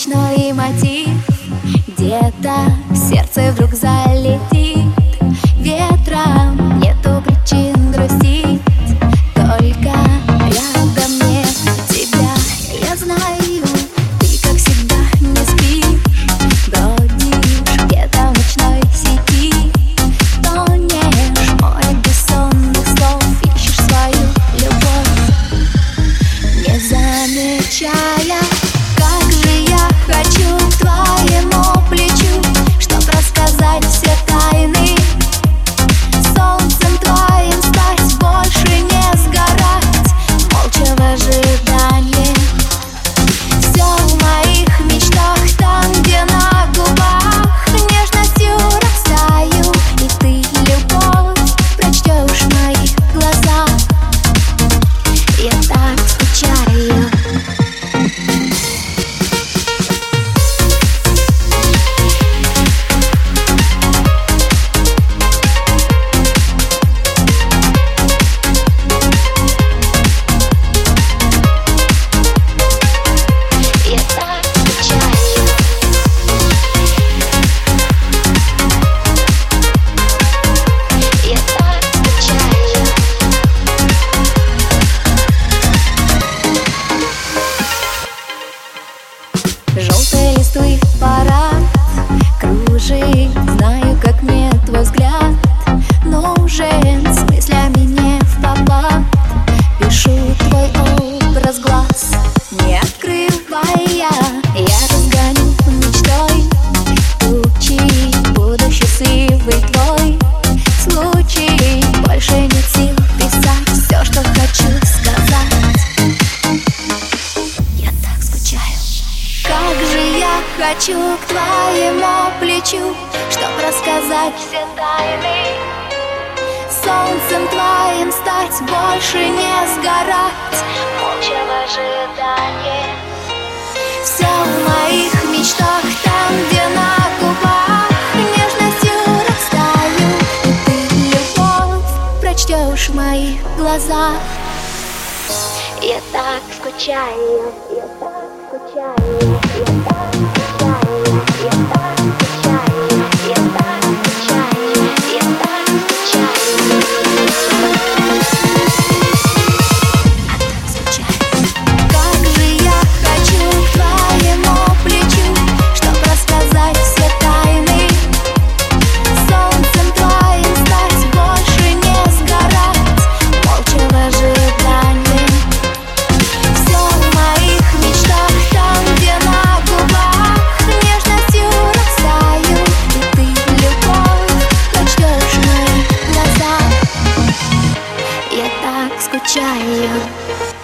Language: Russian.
ночной мотив Где-то сердце вдруг залетит. чувств парад. Кружит, знаю, как нет твой взгляд. Хочу к твоему плечу, чтоб рассказать все тайны. Солнцем твоим стать, больше не сгорать. Молча в ожидании. Все в моих мечтах, там, где на губах Нежностью растаю, и ты любовь прочтешь в моих глазах. Я так скучаю, я так скучаю. gyro